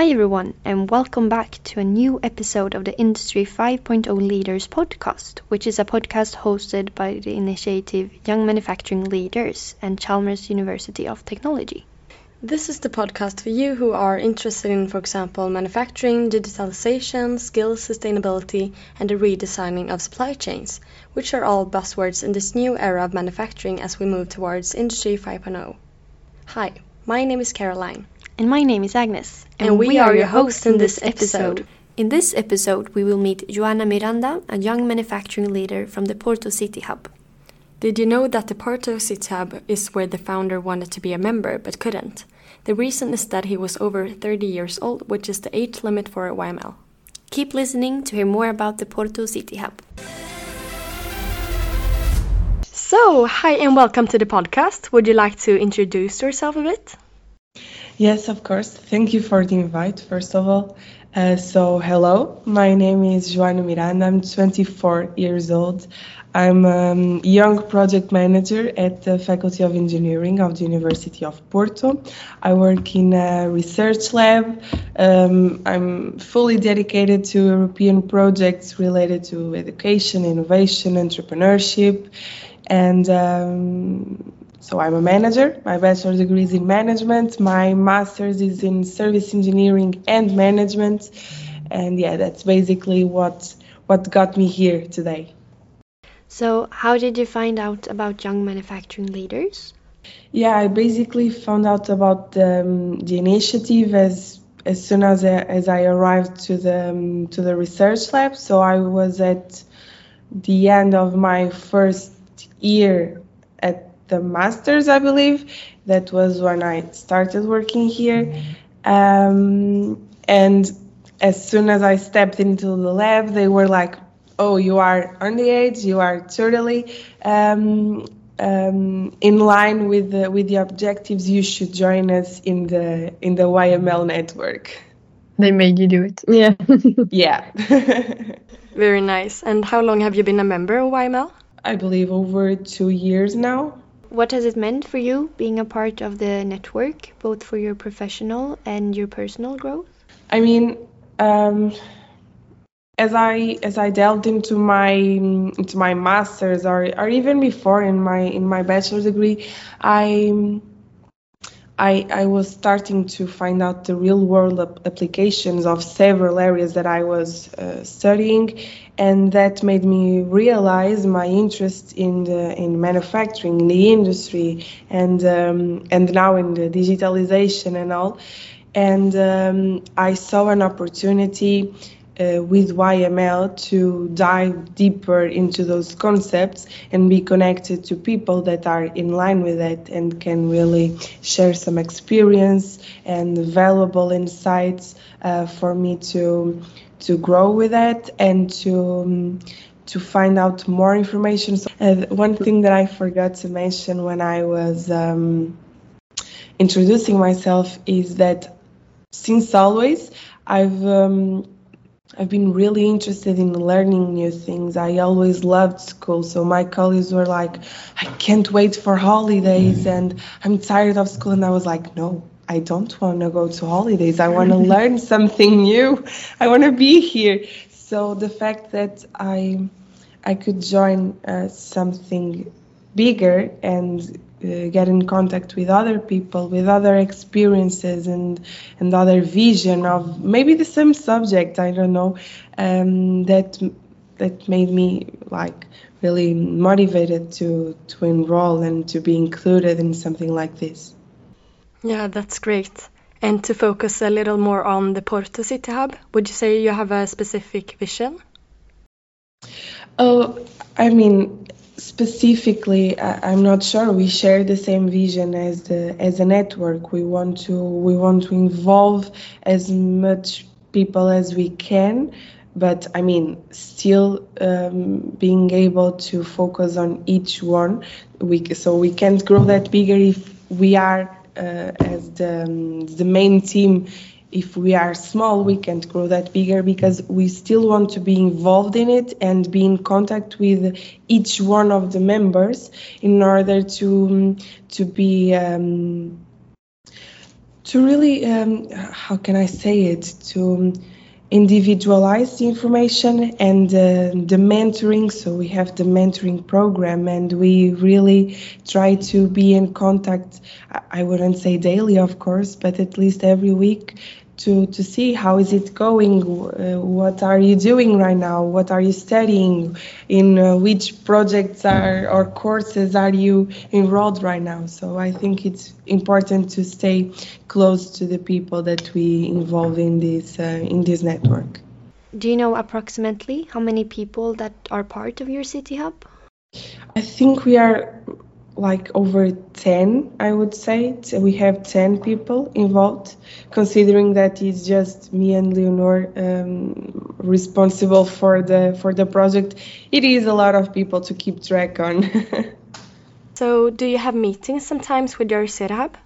Hi, everyone, and welcome back to a new episode of the Industry 5.0 Leaders podcast, which is a podcast hosted by the initiative Young Manufacturing Leaders and Chalmers University of Technology. This is the podcast for you who are interested in, for example, manufacturing, digitalization, skills, sustainability, and the redesigning of supply chains, which are all buzzwords in this new era of manufacturing as we move towards Industry 5.0. Hi, my name is Caroline. And my name is Agnes. And we are your hosts in this episode. In this episode, we will meet Joana Miranda, a young manufacturing leader from the Porto City Hub. Did you know that the Porto City Hub is where the founder wanted to be a member but couldn't? The reason is that he was over 30 years old, which is the age limit for a YML. Keep listening to hear more about the Porto City Hub. So, hi and welcome to the podcast. Would you like to introduce yourself a bit? Yes, of course. Thank you for the invite, first of all. Uh, so, hello, my name is Joana Miranda. I'm 24 years old. I'm a um, young project manager at the Faculty of Engineering of the University of Porto. I work in a research lab. Um, I'm fully dedicated to European projects related to education, innovation, entrepreneurship, and um, so I'm a manager. My bachelor's degree is in management. My master's is in service engineering and management. And yeah, that's basically what what got me here today. So, how did you find out about young manufacturing leaders? Yeah, I basically found out about the, um, the initiative as as soon as I, as I arrived to the um, to the research lab. So I was at the end of my first year the master's, I believe. That was when I started working here. Um, and as soon as I stepped into the lab, they were like, "Oh, you are on the age. You are totally um, um, in line with the with the objectives. You should join us in the in the YML network." They made you do it. Yeah. yeah. Very nice. And how long have you been a member of YML? I believe over two years now. What has it meant for you being a part of the network, both for your professional and your personal growth? I mean, um, as I as I delved into my into my masters or or even before in my in my bachelor's degree, I I, I was starting to find out the real world applications of several areas that I was uh, studying, and that made me realize my interest in the in manufacturing, in the industry, and um, and now in the digitalization and all. And um, I saw an opportunity uh, with YML to dive deeper into those concepts and be connected to people that are in line with it and can really share some experience and valuable insights uh, for me to to grow with it and to um, to find out more information. So, uh, one thing that I forgot to mention when I was um, introducing myself is that since always I've um, I've been really interested in learning new things. I always loved school, so my colleagues were like, "I can't wait for holidays," and I'm tired of school. And I was like, "No, I don't want to go to holidays. I want to learn something new. I want to be here." So the fact that I I could join uh, something bigger and uh, get in contact with other people with other experiences and and other vision of maybe the same subject i don't know um, that that made me like really motivated to to enroll and to be included in something like this. Yeah that's great. And to focus a little more on the porto city hub would you say you have a specific vision? Oh i mean specifically I, am not sure we share the same vision as the as a network. We want to we want to involve as much people as we can but i mean still um, being able to focus on each one we so we can't grow that bigger if we are uh, as the, um, the main team if we are small, we can't grow that bigger because we still want to be involved in it and be in contact with each one of the members in order to to be um, to really um, how can I say it? To individualize the information and uh, the mentoring. So we have the mentoring program, and we really try to be in contact. I wouldn't say daily, of course, but at least every week to to see how is it going uh, what are you doing right now what are you studying in uh, which projects are or courses are you enrolled right now. So i think it's important to stay close to the people that we involve in this uh, in this network. Do you know approximately how many people that are part of your city hub? I think we are like over 10 i would say. We have 10 people involved considering that it's just me and leonor um, responsible for the for the project. It is a lot of people to keep track on. So do you have meetings sometimes with your hub?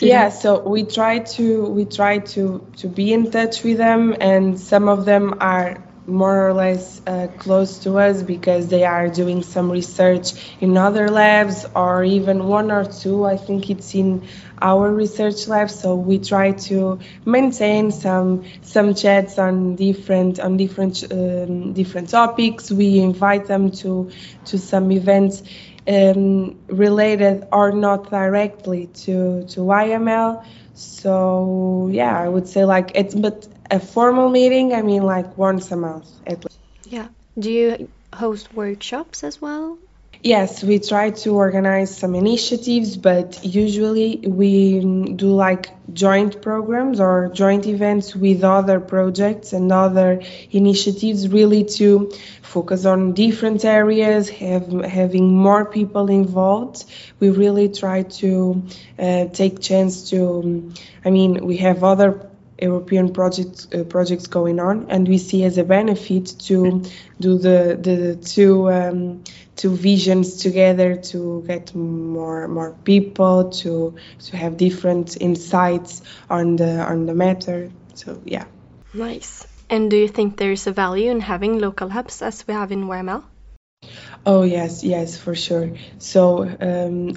yeah so we try to we try to to be in touch with them and some of them are more or less uh, close to us because they are doing some research in other labs or even one or two. I think it's in our research lab. So we try to maintain some some chats on different on different um, different topics. We invite them to to some events um, related or not directly to to YML so yeah i would say like it's but a formal meeting, I mean like once a month at least. Yeah. Do you host workshops as well? Yes, we try to organize some initiatives, but usually we do like joint programs or joint events with other projects and other initiatives, really to focus on different areas, have having more people involved. We really try to uh, take chance to. I mean, we have other European projects uh, projects going on, and we see as a benefit to do the the two um, two visions together to get more more people to to have different insights on the on the matter. So yeah. Nice. And do you think there is a value in having local hubs as we have in YML? Oh yes, yes, for sure. So um,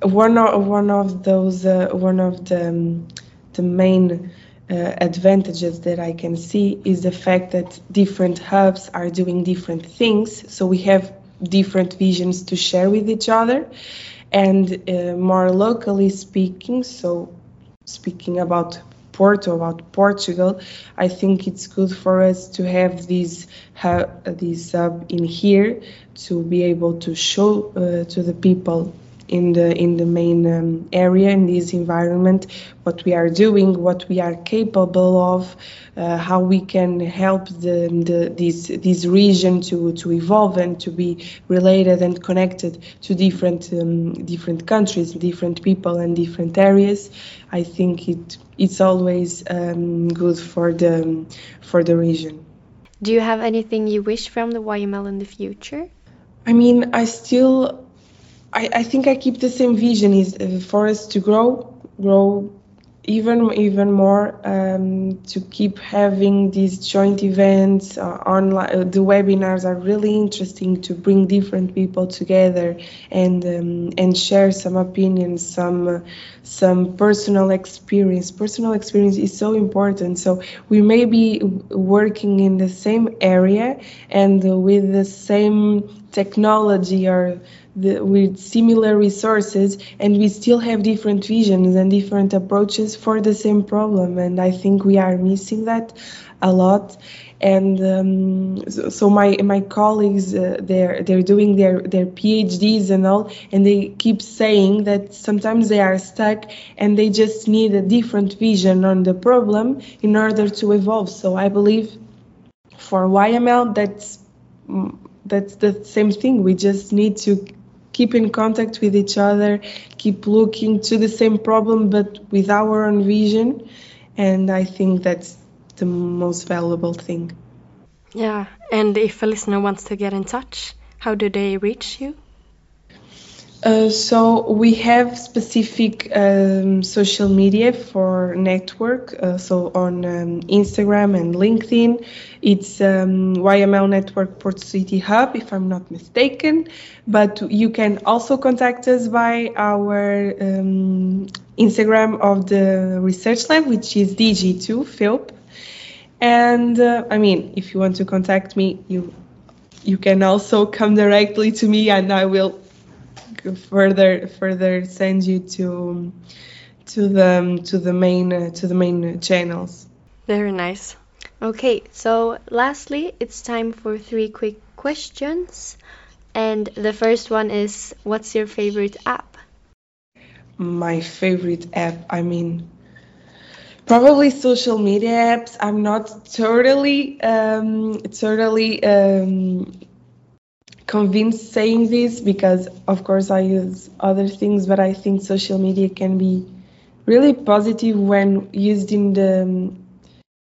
one of one of those uh, one of the um, the main uh, advantages that I can see is the fact that different hubs are doing different things. So we have different visions to share with each other. And uh, more locally speaking, so speaking about Porto, about Portugal, I think it's good for us to have this hub, this hub in here to be able to show uh, to the people in the in the main um, area in this environment what we are doing what we are capable of uh, how we can help the, the this this region to to evolve and to be related and connected to different um, different countries different people and different areas. I think it it's always um, good for the for the region. Do you have anything you wish from the yml in the future? I mean i still I, I think I keep the same vision is uh, for us to grow, grow even even more um, to keep having these joint events uh, online uh, the webinars are really interesting to bring different people together and um, and share some opinions some uh, some personal experience. Personal experience is so important. So we may be working in the same area and with the same technology or the, with similar resources and we still have different visions and different approaches for the same problem and i think we are missing that a lot. And um, so, so, my my colleagues uh, they're they're doing their their phds and all and they keep saying that sometimes they are stuck and they just need a different vision on the problem in order to evolve. So i believe for yml that's mm, that's the same thing. We just need to keep in contact with each other, keep looking to the same problem but with our own vision. And I think that's the most valuable thing. Yeah, and if a listener wants to get in touch, how do they reach you? Uh, so we have specific um, social media for network. Uh, so on um, Instagram and LinkedIn, it's um, YML Network Port City Hub, if I'm not mistaken. But you can also contact us by our um, Instagram of the research lab, which is DIGI2 FILP. And uh, I mean, if you want to contact me, you you can also come directly to me, and I will further further send you to to the to the main uh, to the main channels. Very nice. Okay, so lastly, it's time for three quick questions. And the first one is what's your favorite app? My favorite app, I mean, probably social media apps. I'm not totally, um, totally um, convinced saying this because, of course, I use other things, but I think social media can be really positive when used in the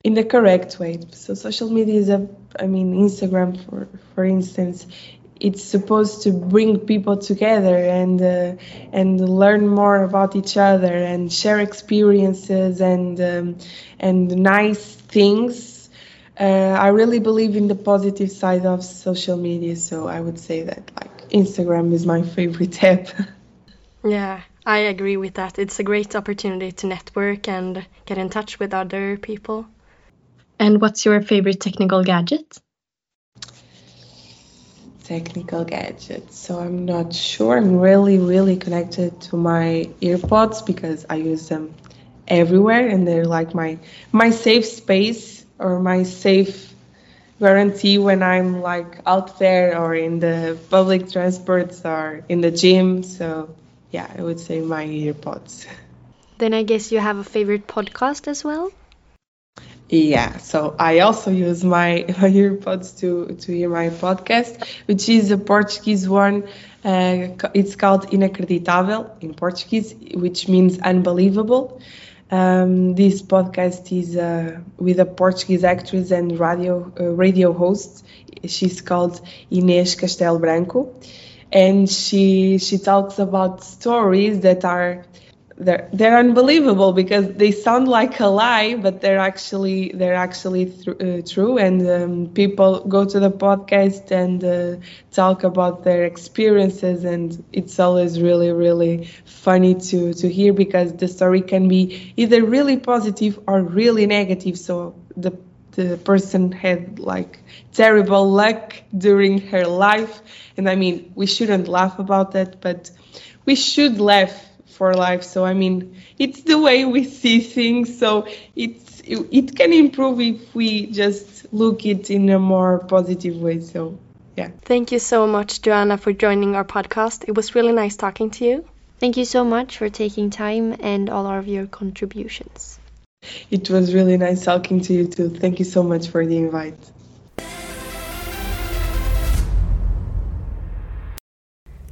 in the correct way. So social media is a, I mean, Instagram for for instance, it's supposed to bring people together and uh, and learn more about each other and share experiences and um, and nice things uh, I really believe in the positive side of social media, so I would say that like Instagram is my favorite app. yeah, I agree with that. It's a great opportunity to network and get in touch with other people. And what's your favorite technical gadget? Technical gadget. So I'm not sure. I'm really, really connected to my earpods because I use them everywhere and they're like my my safe space or my safe guarantee when I'm like out there or in the public transports or in the gym. So yeah, I would say my earpods. Then I guess you have a favorite podcast as well? Yeah, so I also use my, my earpods to, to hear my podcast, which is a Portuguese one. Uh, it's called Inacreditável in Portuguese, which means unbelievable. Um, this podcast is uh, with a Portuguese actress and radio uh, radio host. She's called Inês Castelo Branco, and she she talks about stories that are they're they're unbelievable because they sound like a lie, but they're actually they're actually th- uh, true. And um, people go to the podcast and uh, talk about their experiences, and it's always really really funny to to hear because the story can be either really positive or really negative. So the the person had like terrible luck during her life, and I mean we shouldn't laugh about that, but we should laugh for life. So I mean, it's the way we see things. So it's it, it can improve if we just look it in a more positive way. So yeah. Thank you so much, Joana, for joining our podcast. It was really nice talking to you. Thank you so much for taking time and all of your contributions. It was really nice talking to you too. Thank you so much for the invite.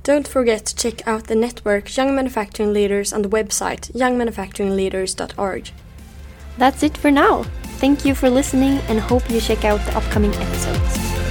Don't forget to check out the network Young Manufacturing Leaders on the website youngmanufacturingleaders.org. That's it for now. Thank you for listening and hope you check out the upcoming episodes.